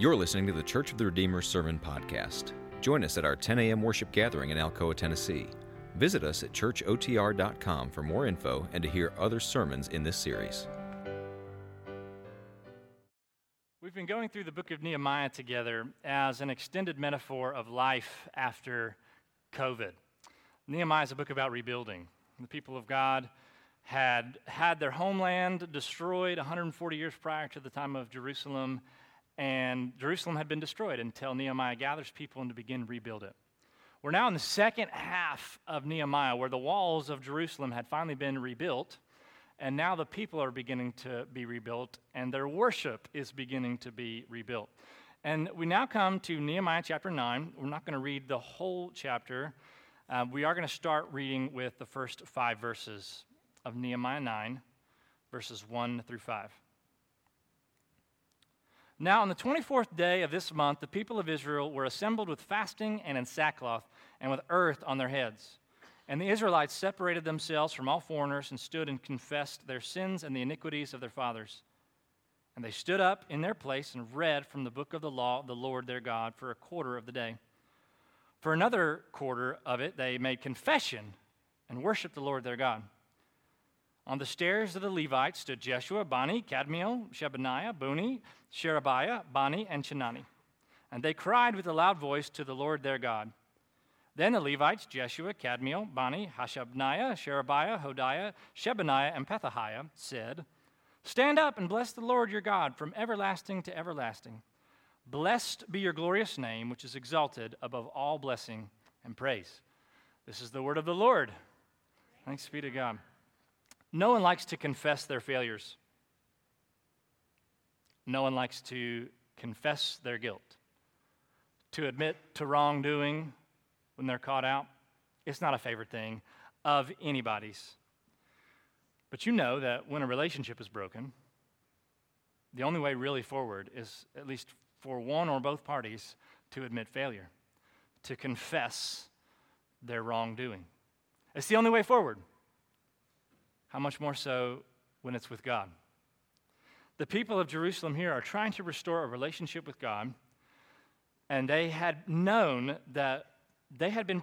You're listening to the Church of the Redeemer Sermon Podcast. Join us at our 10 a.m. worship gathering in Alcoa, Tennessee. Visit us at churchotr.com for more info and to hear other sermons in this series. We've been going through the book of Nehemiah together as an extended metaphor of life after COVID. Nehemiah is a book about rebuilding. The people of God had had their homeland destroyed 140 years prior to the time of Jerusalem and Jerusalem had been destroyed until Nehemiah gathers people and to begin rebuild it. We're now in the second half of Nehemiah, where the walls of Jerusalem had finally been rebuilt, and now the people are beginning to be rebuilt, and their worship is beginning to be rebuilt. And we now come to Nehemiah chapter 9. We're not going to read the whole chapter. Uh, we are going to start reading with the first five verses of Nehemiah 9, verses 1 through 5. Now, on the 24th day of this month, the people of Israel were assembled with fasting and in sackcloth and with earth on their heads. And the Israelites separated themselves from all foreigners and stood and confessed their sins and the iniquities of their fathers. And they stood up in their place and read from the book of the law of the Lord their God for a quarter of the day. For another quarter of it, they made confession and worshiped the Lord their God. On the stairs of the Levites stood Jeshua, Bani, Kadmiel, Shebaniah, Bunni, Sherebiah, Bani, and Chenani. And they cried with a loud voice to the Lord their God. Then the Levites, Jeshua, Kadmiel, Bani, Hashabneiah, Sherebiah, Hodiah, Shebaniah, and Pethahiah, said, Stand up and bless the Lord your God from everlasting to everlasting. Blessed be your glorious name, which is exalted above all blessing and praise. This is the word of the Lord. Thanks be to God. No one likes to confess their failures. No one likes to confess their guilt. To admit to wrongdoing when they're caught out, it's not a favorite thing of anybody's. But you know that when a relationship is broken, the only way really forward is, at least for one or both parties, to admit failure, to confess their wrongdoing. It's the only way forward. How much more so when it's with God? The people of Jerusalem here are trying to restore a relationship with God, and they had known that they had been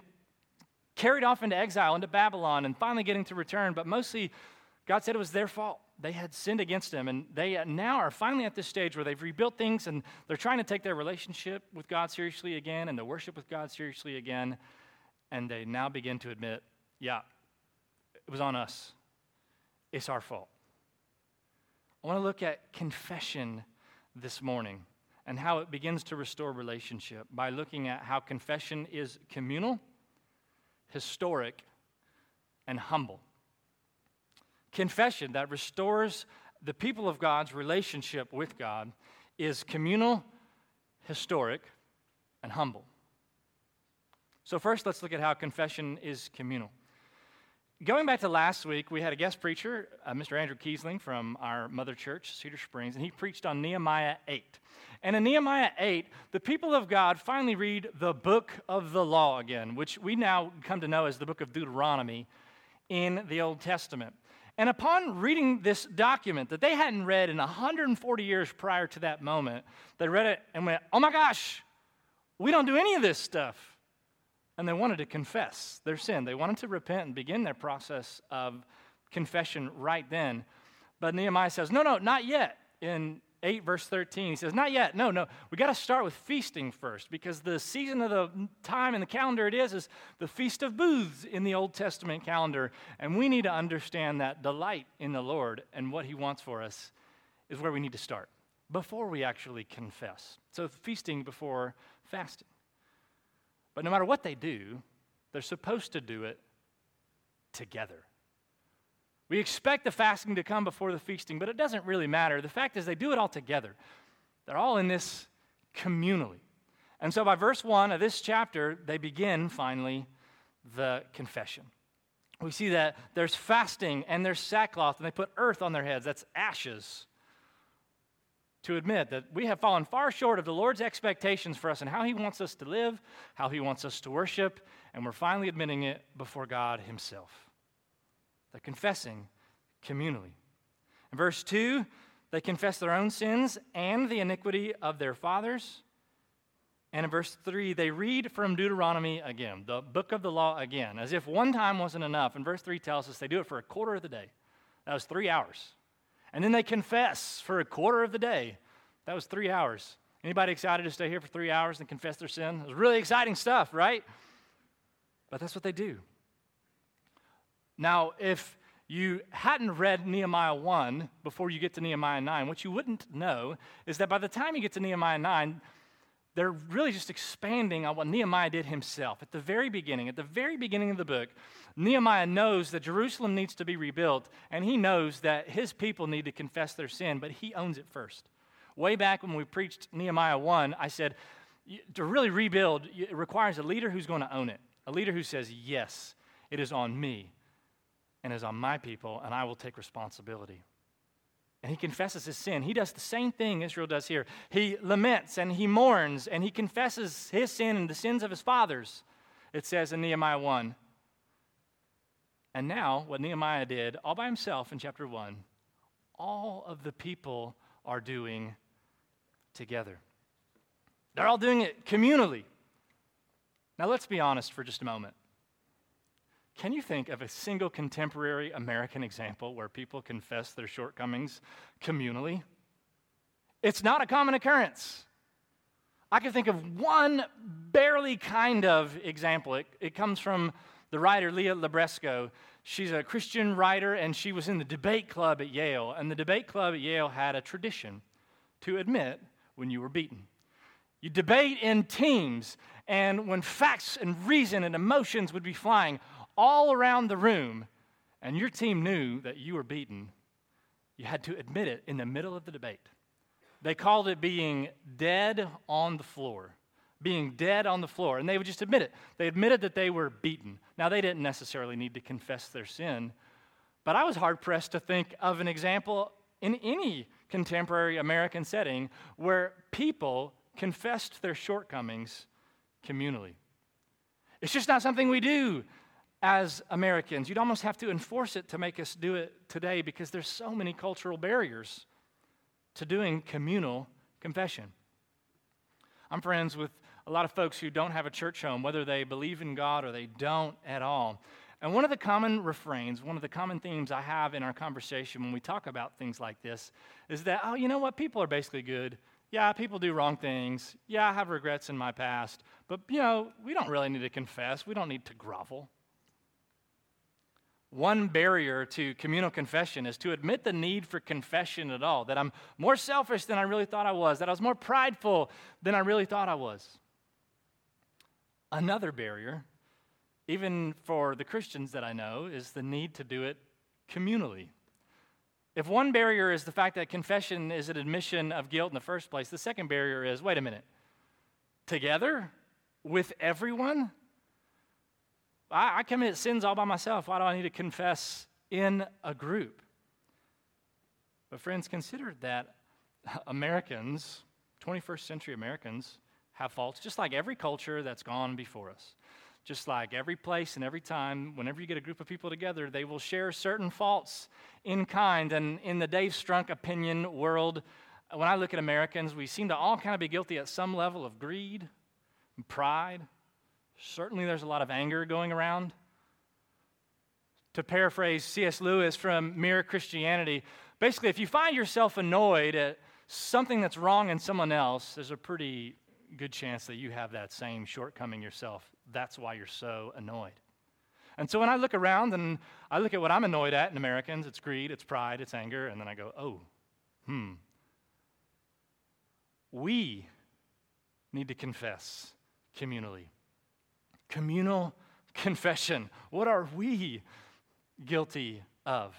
carried off into exile into Babylon and finally getting to return, but mostly God said it was their fault. They had sinned against Him, and they now are finally at this stage where they've rebuilt things and they're trying to take their relationship with God seriously again and their worship with God seriously again. And they now begin to admit, yeah, it was on us it's our fault. I want to look at confession this morning and how it begins to restore relationship by looking at how confession is communal, historic, and humble. Confession that restores the people of God's relationship with God is communal, historic, and humble. So, first, let's look at how confession is communal. Going back to last week, we had a guest preacher, uh, Mr. Andrew Kiesling from our mother church, Cedar Springs, and he preached on Nehemiah 8. And in Nehemiah 8, the people of God finally read the book of the law again, which we now come to know as the book of Deuteronomy in the Old Testament. And upon reading this document that they hadn't read in 140 years prior to that moment, they read it and went, Oh my gosh, we don't do any of this stuff and they wanted to confess their sin. They wanted to repent and begin their process of confession right then. But Nehemiah says, No, no, not yet. In 8, verse 13, he says, Not yet. No, no. We got to start with feasting first because the season of the time in the calendar it is is the Feast of Booths in the Old Testament calendar. And we need to understand that delight in the Lord and what he wants for us is where we need to start before we actually confess. So, feasting before fasting. But no matter what they do, they're supposed to do it together. We expect the fasting to come before the feasting, but it doesn't really matter. The fact is, they do it all together. They're all in this communally. And so, by verse 1 of this chapter, they begin finally the confession. We see that there's fasting and there's sackcloth, and they put earth on their heads. That's ashes to admit that we have fallen far short of the Lord's expectations for us and how He wants us to live, how He wants us to worship, and we're finally admitting it before God Himself. They're confessing communally. In verse 2, They confess their own sins and the iniquity of their fathers. And in verse 3, they read from Deuteronomy again, the book of the law again, as if one time wasn't enough. And verse 3 tells us they do it for a quarter of the day. That was three hours. And then they confess for a quarter of the day. That was three hours. Anybody excited to stay here for three hours and confess their sin? It was really exciting stuff, right? But that's what they do. Now, if you hadn't read Nehemiah 1 before you get to Nehemiah 9, what you wouldn't know is that by the time you get to Nehemiah 9, they're really just expanding on what Nehemiah did himself. At the very beginning, at the very beginning of the book, Nehemiah knows that Jerusalem needs to be rebuilt, and he knows that his people need to confess their sin, but he owns it first. Way back when we preached Nehemiah 1, I said, to really rebuild, it requires a leader who's going to own it, a leader who says, Yes, it is on me and is on my people, and I will take responsibility. And he confesses his sin. He does the same thing Israel does here. He laments and he mourns and he confesses his sin and the sins of his fathers, it says in Nehemiah 1. And now, what Nehemiah did all by himself in chapter 1, all of the people are doing together. They're all doing it communally. Now, let's be honest for just a moment. Can you think of a single contemporary American example where people confess their shortcomings communally? It's not a common occurrence. I can think of one barely kind of example. It, it comes from the writer Leah Libresco. She's a Christian writer, and she was in the debate club at Yale. And the debate club at Yale had a tradition to admit when you were beaten. You debate in teams, and when facts and reason and emotions would be flying, all around the room and your team knew that you were beaten, you had to admit it in the middle of the debate. They called it being dead on the floor. Being dead on the floor. And they would just admit it. They admitted that they were beaten. Now, they didn't necessarily need to confess their sin, but I was hard pressed to think of an example in any contemporary American setting where people confessed their shortcomings communally. It's just not something we do as Americans. You'd almost have to enforce it to make us do it today because there's so many cultural barriers to doing communal confession. I'm friends with a lot of folks who don't have a church home, whether they believe in God or they don't at all. And one of the common refrains, one of the common themes I have in our conversation when we talk about things like this is that, oh, you know what? People are basically good. Yeah, people do wrong things. Yeah, I have regrets in my past. But, you know, we don't really need to confess. We don't need to grovel. One barrier to communal confession is to admit the need for confession at all, that I'm more selfish than I really thought I was, that I was more prideful than I really thought I was. Another barrier, even for the Christians that I know, is the need to do it communally. If one barrier is the fact that confession is an admission of guilt in the first place, the second barrier is wait a minute, together with everyone? I, I commit sins all by myself. Why do I need to confess in a group? But, friends, consider that Americans, 21st century Americans, have faults, just like every culture that's gone before us. Just like every place and every time, whenever you get a group of people together, they will share certain faults in kind. And in the Dave Strunk opinion world, when I look at Americans, we seem to all kind of be guilty at some level of greed and pride Certainly, there's a lot of anger going around. To paraphrase C.S. Lewis from Mere Christianity, basically, if you find yourself annoyed at something that's wrong in someone else, there's a pretty good chance that you have that same shortcoming yourself. That's why you're so annoyed. And so when I look around and I look at what I'm annoyed at in Americans, it's greed, it's pride, it's anger, and then I go, oh, hmm. We need to confess communally communal confession. What are we guilty of?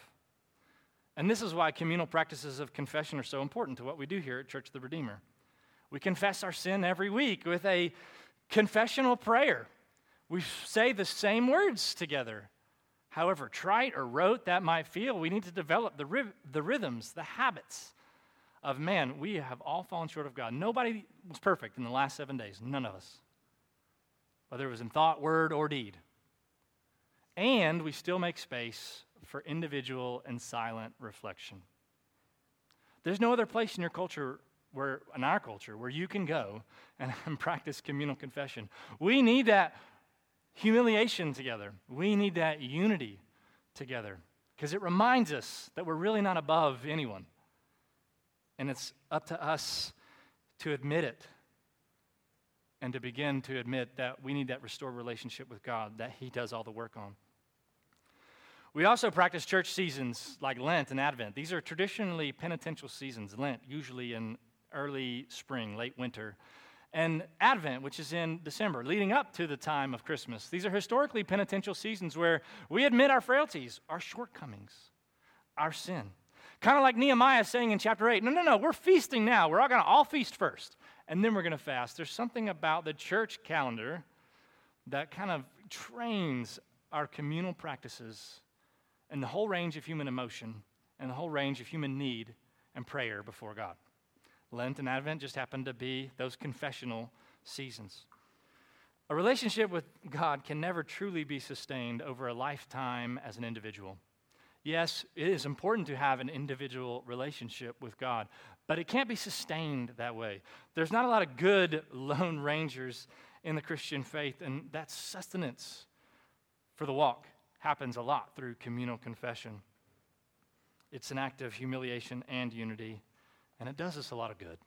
And this is why communal practices of confession are so important to what we do here at Church of the Redeemer. We confess our sin every week with a confessional prayer. We say the same words together. However trite or rote that might feel, we need to develop the, ry- the rhythms, the habits of man. We have all fallen short of God. Nobody was perfect in the last seven days, none of us whether it was in thought, word, or deed. And we still make space for individual and silent reflection. There's no other place in your culture where in our culture where you can go and, and practice communal confession. We need that humiliation together. We need that unity together because it reminds us that we're really not above anyone. And it's up to us to admit it and to begin to admit that we need that restored relationship with God that He does all the work on. We also practice church seasons like Lent and Advent. These are traditionally penitential seasons. Lent, usually in early spring, late winter. And Advent, which is in December, leading up to the time of Christmas. These are historically penitential seasons where we admit our frailties, our shortcomings, our sin. Kind of like Nehemiah saying in chapter 8 no, no, no, we're feasting now. We're all going to all feast first, and then we're going to fast. There's something about the church calendar that kind of trains our communal practices and the whole range of human emotion and the whole range of human need and prayer before God. Lent and Advent just happen to be those confessional seasons. A relationship with God can never truly be sustained over a lifetime as an individual. Yes, it is important to have an individual relationship with God, but it can't be sustained that way. There's not a lot of good lone rangers in the Christian faith, and that sustenance for the walk happens a lot through communal confession. It's an act of humiliation and unity, and it does us a lot of good.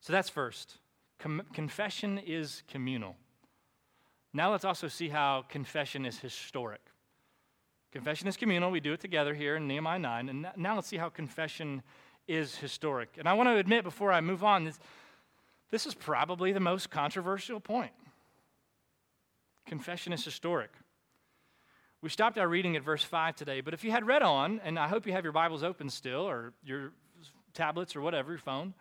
So that's first. Com- confession is communal. Now let's also see how confession is historic. Confession is communal. We do it together here in Nehemiah 9. And now let's see how confession is historic. And I want to admit before I move on, this, this is probably the most controversial point. Confession is historic. We stopped our reading at verse 5 today, but if you had read on, and I hope you have your Bibles open still, or your tablets, or whatever, your phone,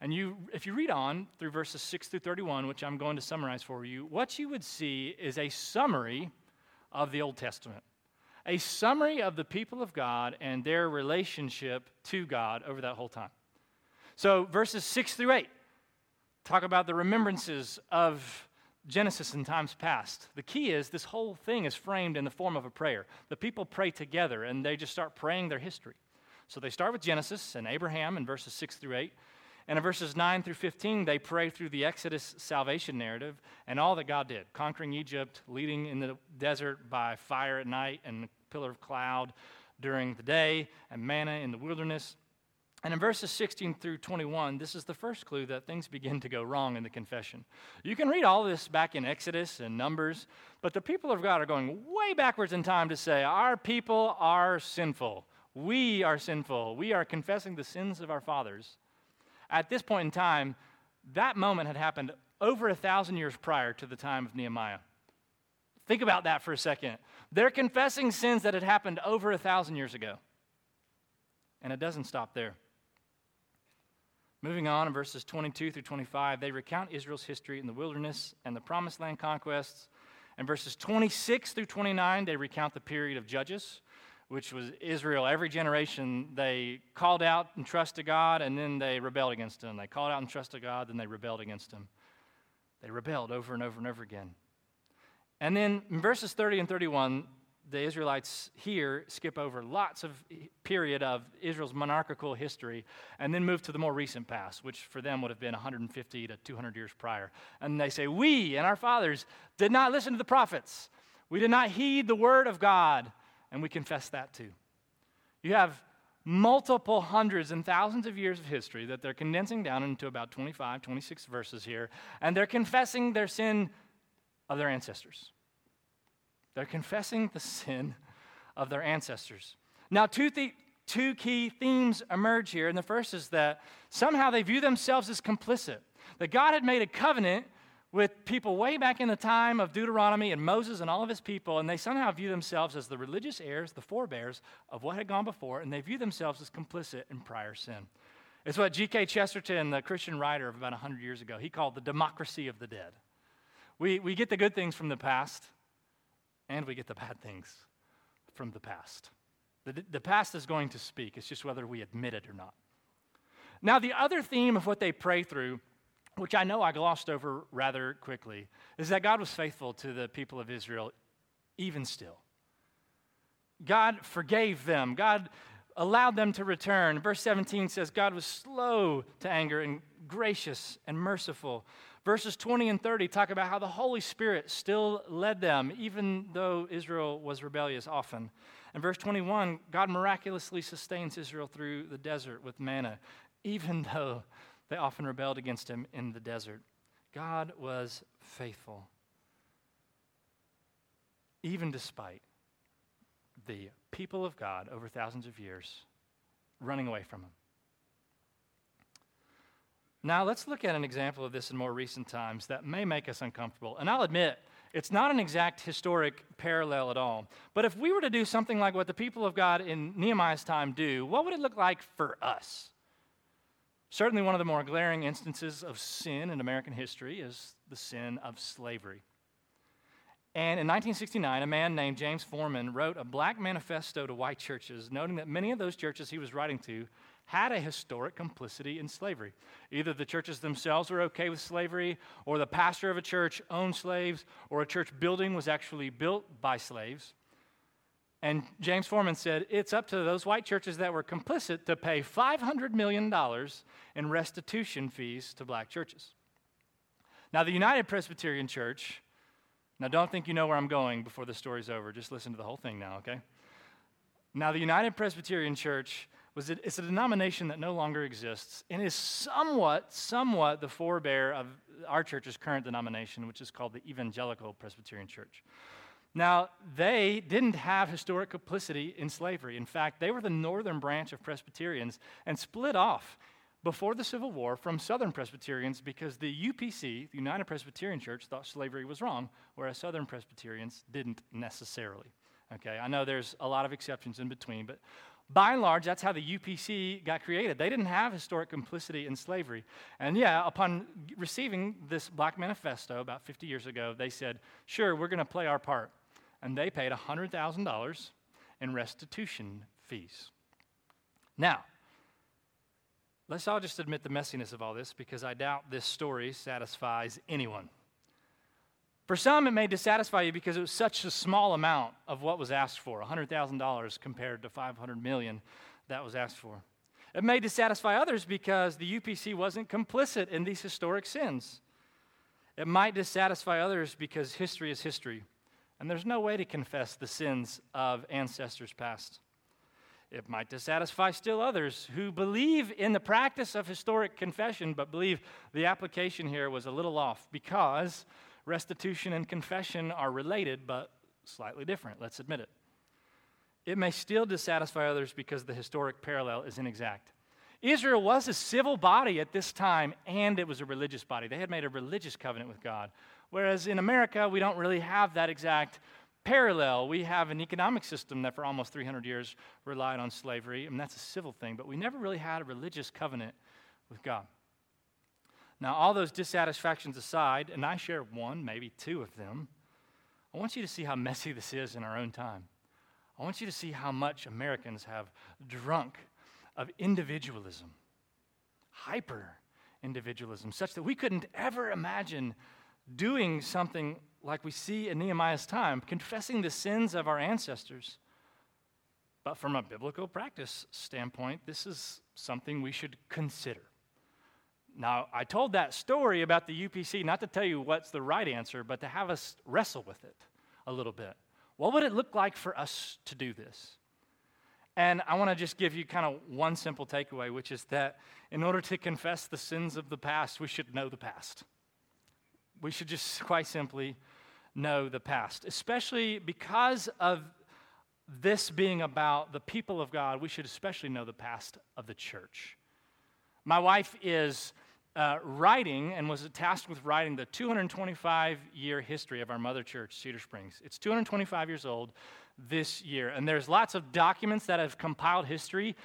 and you, if you read on through verses 6 through 31, which I'm going to summarize for you, what you would see is a summary of the Old Testament, a summary of the people of God and their relationship to God over that whole time. So, verses 6 through 8 talk about the remembrances of Genesis in times past. The key is this whole thing is framed in the form of a prayer. The people pray together and they just start praying their history. So they start with Genesis and Abraham in verses 6 through 8. And in verses 9 through 15, they pray through the Exodus salvation narrative and all that God did conquering Egypt, leading in the desert by fire at night and pillar of cloud during the day, and manna in the wilderness. And in verses 16 through 21, this is the first clue that things begin to go wrong in the confession. You can read all this back in Exodus and Numbers, but the people of God are going way backwards in time to say, Our people are sinful. We are sinful. We are confessing the sins of our fathers. At this point in time, that moment had happened over a thousand years prior to the time of Nehemiah. Think about that for a second. They're confessing sins that had happened over a thousand years ago. And it doesn't stop there. Moving on in verses 22 through 25, they recount Israel's history in the wilderness and the promised land conquests. In verses 26 through 29, they recount the period of Judges, which was Israel. Every generation, they called out and trusted God, and then they rebelled against Him. They called out and trusted God, then they rebelled against Him. They rebelled over and over and over again. And then in verses 30 and 31, the Israelites here skip over lots of eh, period of Israel's monarchical history and then move to the more recent past, which for them would have been 150 to 200 years prior. And they say, We and our fathers did not listen to the prophets. We did not heed the word of God. And we confess that too. You have multiple hundreds and thousands of years of history that they're condensing down into about 25, 26 verses here. And they're confessing their sin of their ancestors. They're confessing the sin of their ancestors. Now, two, th- two key themes emerge here. And the first is that somehow they view themselves as complicit. That God had made a covenant with people way back in the time of Deuteronomy and Moses and all of his people, and they somehow view themselves as the religious heirs, the forebears of what had gone before, and they view themselves as complicit in prior sin. It's what G.K. Chesterton, the Christian writer of about 100 years ago, he called the democracy of the dead. We, we get the good things from the past, and we get the bad things from the past. The, the past is going to speak, it's just whether we admit it or not. Now, the other theme of what they pray through, which I know I glossed over rather quickly, is that God was faithful to the people of Israel even still. God forgave them. God allowed them to return. Verse 17 says God was slow to anger and gracious and merciful. Verses 20 and 30 talk about how the Holy Spirit still led them, even though Israel was rebellious often. In verse 21, God miraculously sustains Israel through the desert with manna, even though they often rebelled against him in the desert. God was faithful, even despite the people of God over thousands of years running away from him. Now, let's look at an example of this in more recent times that may make us uncomfortable. And I'll admit, it's not an exact historic parallel at all. But if we were to do something like what the people of God in Nehemiah's time do, what would it look like for us? Certainly, one of the more glaring instances of sin in American history is the sin of slavery. And in 1969, a man named James Forman wrote a black manifesto to white churches, noting that many of those churches he was writing to had a historic complicity in slavery. Either the churches themselves were okay with slavery, or the pastor of a church owned slaves, or a church building was actually built by slaves. And James Forman said it's up to those white churches that were complicit to pay $500 million in restitution fees to black churches. Now, the United Presbyterian Church, now don't think you know where I'm going before the story's over. Just listen to the whole thing now, okay? Now, the United Presbyterian Church was it, it's a denomination that no longer exists and is somewhat, somewhat the forebear of our church's current denomination, which is called the Evangelical Presbyterian Church. Now, they didn't have historic complicity in slavery. In fact, they were the northern branch of Presbyterians and split off before the Civil War from Southern Presbyterians because the UPC, the United Presbyterian Church, thought slavery was wrong, whereas Southern Presbyterians didn't necessarily. Okay, I know there's a lot of exceptions in between, but by and large, that's how the UPC got created. They didn't have historic complicity in slavery. And yeah, upon receiving this Black Manifesto about 50 years ago, they said, sure, we're going to play our part. And they paid $100,000 in restitution fees. Now, let's all just admit the messiness of all this because I doubt this story satisfies anyone. For some, it may dissatisfy you because it was such a small amount of what was asked for $100,000 compared to 500 million that was asked for. It may dissatisfy others because the UPC wasn't complicit in these historic sins. It might dissatisfy others because history is history, and there's no way to confess the sins of ancestors past. It might dissatisfy still others who believe in the practice of historic confession, but believe the application here was a little off because restitution and confession are related, but slightly different, let's admit it. It may still dissatisfy others because the historic parallel is inexact. Israel was a civil body at this time, and it was a religious body. They had made a religious covenant with God. Whereas in America, we don't really have that exact parallel. We have an economic system that for almost 300 years relied on slavery, and that's a civil thing, but we never really had a religious covenant with God. Now, all those dissatisfactions aside, and I share one, maybe two of them, I want you to see how messy this is in our own time. I want you to see how much Americans have drunk of individualism, hyper individualism, such that we couldn't ever imagine doing something like we see in Nehemiah's time, confessing the sins of our ancestors. But from a biblical practice standpoint, this is something we should consider. Now, I told that story about the UPC not to tell you what's the right answer, but to have us wrestle with it a little bit. What would it look like for us to do this? And I want to just give you kind of one simple takeaway, which is that in order to confess the sins of the past, we should know the past. We should just quite simply know the past, especially because of this being about the people of God, we should especially know the past of the church. My wife is uh, writing and was tasked with writing the 225 year history of our mother church, Cedar Springs. It's 225 years old this year. And there's lots of documents that have compiled history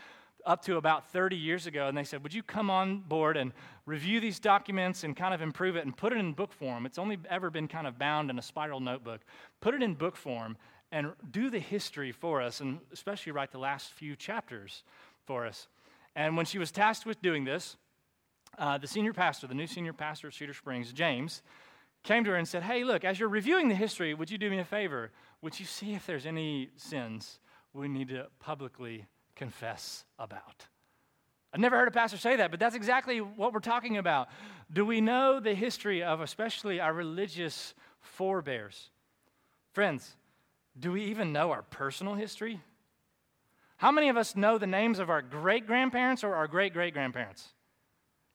up to about 30 years ago. And they said, Would you come on board and review these documents and kind of improve it and put it in book form? It's only ever been kind of bound in a spiral notebook. Put it in book form and do the history for us, and especially write the last few chapters for us. And when she was tasked with doing this, uh, the senior pastor, the new senior pastor of Cedar Springs, James, came to her and said, Hey, look, as you're reviewing the history, would you do me a favor? Would you see if there's any sins we need to publicly confess about. I've never heard a pastor say that, but that's exactly what we're talking about. Do we know the history of especially our religious forebears? Friends, do we even know our personal history? How many of us know the names of our great grandparents or our great great grandparents?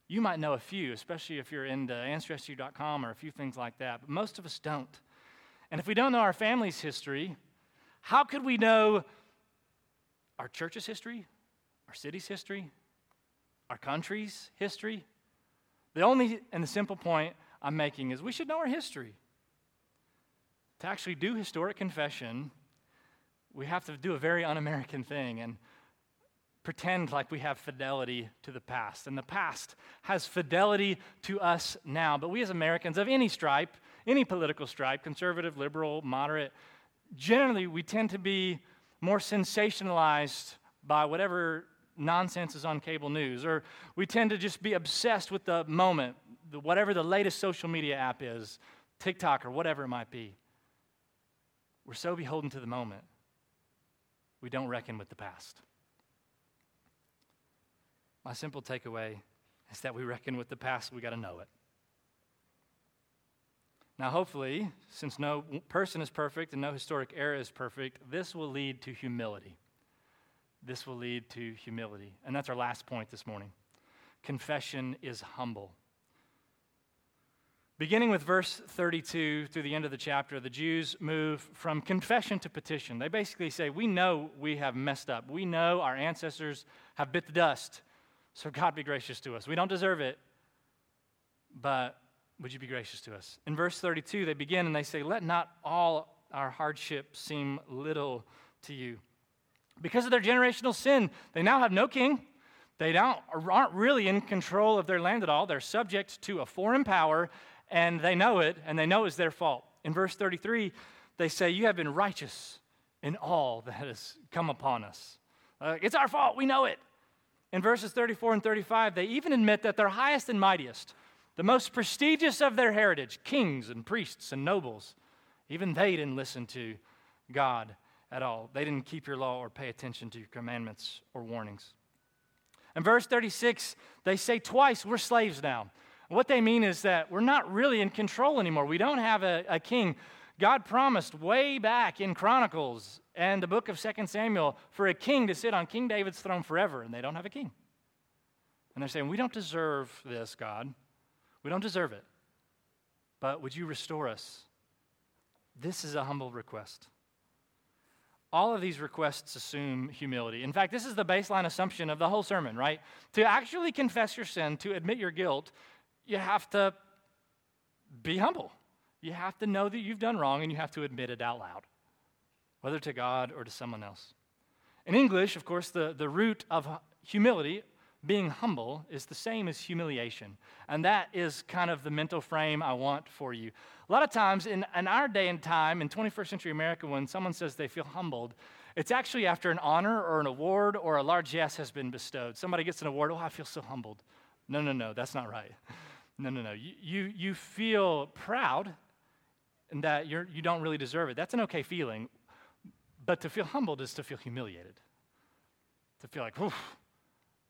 You might know a few, especially if you're into ancestry.com or a few things like that, but most of us don't. And if we don't know our family's history, how could we know our church's history, our city's history, our country's history? The only and the simple point I'm making is we should know our history. To actually do historic confession, we have to do a very un American thing and pretend like we have fidelity to the past. And the past has fidelity to us now. But we as Americans of any stripe, any political stripe, conservative, liberal, moderate, generally we tend to be more sensationalized by whatever nonsense is on cable news, or we tend to just be obsessed with the moment, whatever the latest social media app is, TikTok or whatever it might be. We're so beholden to the moment, we don't reckon with the past. My simple takeaway is that we reckon with the past, we got to know it. Now, hopefully, since no person is perfect and no historic era is perfect, this will lead to humility. This will lead to humility. And that's our last point this morning. Confession is humble. Beginning with verse 32 through the end of the chapter, the Jews move from confession to petition. They basically say, We know we have messed up. We know our ancestors have bit the dust. So, God, be gracious to us. We don't deserve it, but would you be gracious to us? In verse 32, they begin and they say, Let not all our hardship seem little to you. Because of their generational sin, they now have no king. They don't, aren't really in control of their land at all. They're subject to a foreign power, and they know it, and they know it's their fault. In verse 33, they say, You have been righteous in all that has come upon us. Uh, it's our fault. We know it. In verses 34 and 35, they even admit that their highest and mightiest, the most prestigious of their heritage, kings and priests and nobles, even they didn't listen to God at all. They didn't keep your law or pay attention to your commandments or warnings. In verse 36, they say twice, We're slaves now. What they mean is that we're not really in control anymore. We don't have a, a king. God promised way back in Chronicles and the book of 2 Samuel for a king to sit on King David's throne forever, and they don't have a king. And they're saying, We don't deserve this, God. We don't deserve it. But would you restore us? This is a humble request. All of these requests assume humility. In fact, this is the baseline assumption of the whole sermon, right? To actually confess your sin, to admit your guilt, you have to be humble. You have to know that you've done wrong and you have to admit it out loud, whether to God or to someone else. In English, of course, the, the root of humility being humble is the same as humiliation. And that is kind of the mental frame I want for you. A lot of times in, in our day and time, in 21st century America, when someone says they feel humbled, it's actually after an honor or an award or a large yes has been bestowed. Somebody gets an award, oh, I feel so humbled. No, no, no, that's not right. No, no, no. You, you, you feel proud and that you're, you don't really deserve it. That's an okay feeling. But to feel humbled is to feel humiliated. To feel like,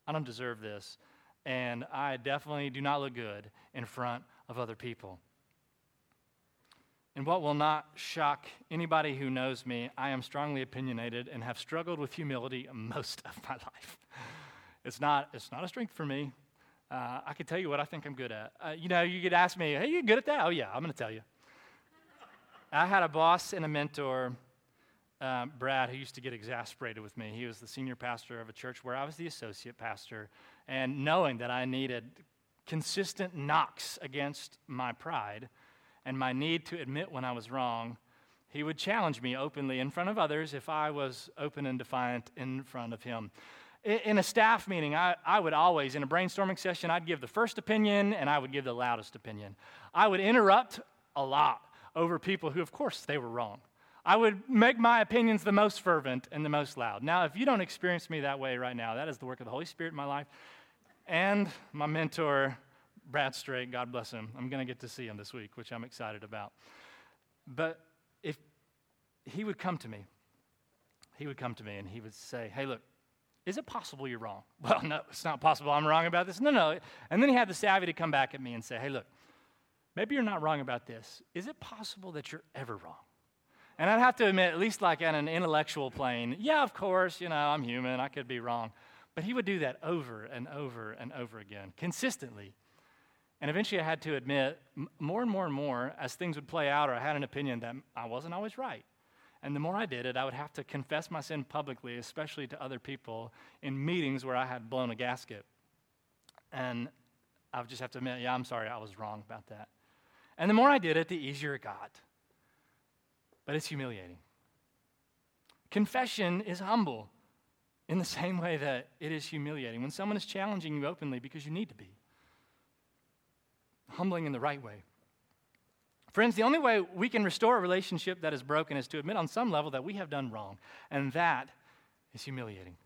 I don't deserve this. And I definitely do not look good in front of other people. And what will not shock anybody who knows me, I am strongly opinionated and have struggled with humility most of my life. It's not, it's not a strength for me. Uh, I can tell you what I think I'm good at. Uh, you know, you could ask me, hey, you good at that? Oh, yeah, I'm going to tell you. I had a boss and a mentor um, Brad, who used to get exasperated with me. He was the senior pastor of a church where I was the associate pastor. And knowing that I needed consistent knocks against my pride and my need to admit when I was wrong, he would challenge me openly in front of others if I was open and defiant in front of him. In a staff meeting, I, I would always, in a brainstorming session, I'd give the first opinion and I would give the loudest opinion. I would interrupt a lot over people who, of course, they were wrong. I would make my opinions the most fervent and the most loud. Now, if you don't experience me that way right now, that is the work of the Holy Spirit in my life and my mentor, Brad Straight, God bless him. I'm going to get to see him this week, which I'm excited about. But if he would come to me, he would come to me and he would say, Hey, look, Is it possible you're wrong? Well, no, it's not possible I'm wrong about this. No, no. And then he had the savvy to come back at me and say, hey, look, maybe you're not wrong about this. Is it possible that you're ever wrong? And I'd have to admit, at least like on an intellectual plane, yeah, of course, you know, I'm human, I could be wrong. But he would do that over and over and over again, consistently. And eventually I had to admit, more and more and more, as things would play out, or I had an opinion that I wasn't always right. And the more I did it, I would have to confess my sin publicly, especially to other people in meetings where I had blown a gasket. And I would just have to admit, yeah, I'm sorry, I was wrong about that. And the more I did it, the easier it got. But it's humiliating. Confession is humble in the same way that it is humiliating when someone is challenging you openly because you need to be. Humbling in the right way. Friends, the only way we can restore a relationship that is broken is to admit on some level that we have done wrong, and that is humiliating.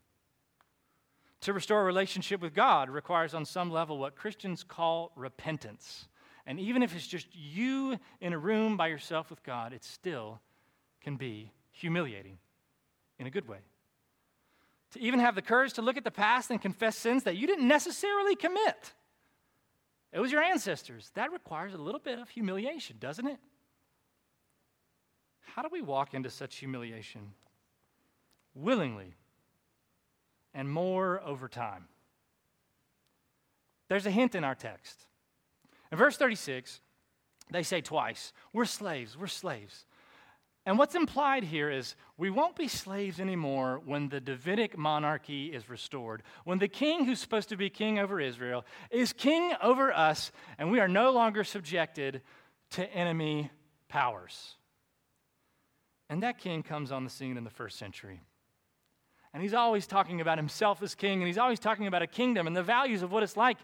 To restore a relationship with God requires, on some level, what Christians call repentance. And even if it's just you in a room by yourself with God, it still can be humiliating in a good way. To even have the courage to look at the past and confess sins that you didn't necessarily commit. It was your ancestors. That requires a little bit of humiliation, doesn't it? How do we walk into such humiliation? Willingly and more over time. There's a hint in our text. In verse 36, they say twice, We're slaves, we're slaves. And what's implied here is we won't be slaves anymore when the Davidic monarchy is restored. When the king who's supposed to be king over Israel is king over us, and we are no longer subjected to enemy powers. And that king comes on the scene in the first century. And he's always talking about himself as king, and he's always talking about a kingdom and the values of what it's like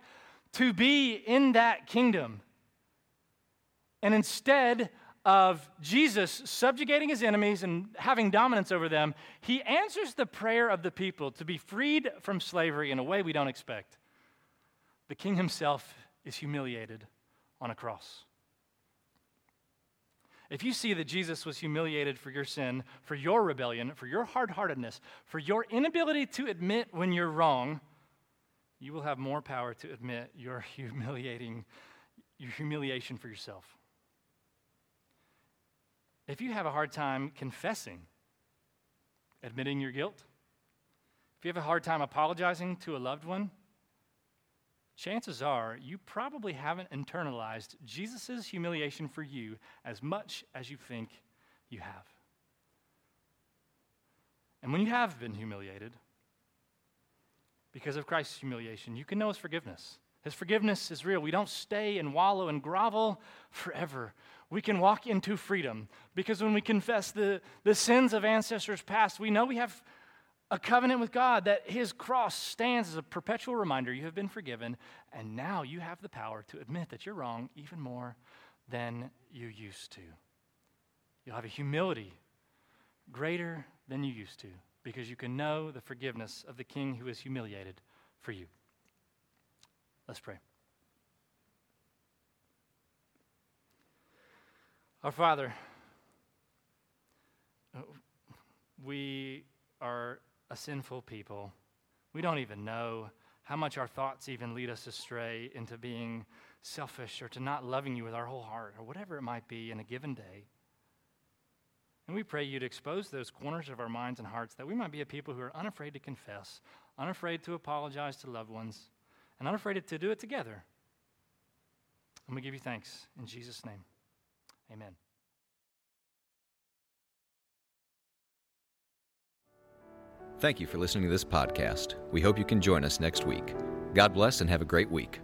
to be in that kingdom. And instead of Jesus subjugating his enemies and having dominance over them, he answers the prayer of the people to be freed from slavery in a way we don't expect. The king himself is humiliated on a cross. If you see that Jesus was humiliated for your sin, for your rebellion, for your hard heartedness, for your inability to admit when you're wrong, you will have more power to admit your humiliating your humiliation for yourself. If you have a hard time confessing, admitting your guilt, if you have a hard time apologizing to a loved one, chances are you probably haven't internalized Jesus' humiliation for you as much as you think you have. And when you have been humiliated, because of Christ's humiliation, you can know His forgiveness. His forgiveness is real. We don't stay and wallow and grovel forever we can walk into freedom. Because when we confess the, the sins of ancestors past, we know we have a covenant with God that His cross stands as a perpetual reminder you have been forgiven, and now you have the power to admit that you're wrong even more than you used to. You'll have a humility greater than you used to because you can know the forgiveness of the King who is humiliated for you. Let's pray. Our Father, we are a sinful people. We don't even know how much our thoughts even lead us astray into being selfish or to not loving you with our whole heart or whatever it might be in a given day. And we pray you to expose those corners of our minds and hearts that we might be a people who are unafraid to confess, unafraid to apologize to loved ones, and unafraid to do it together. And we give you thanks in Jesus' name. Amen. Thank you for listening to this podcast. We hope you can join us next week. God bless and have a great week.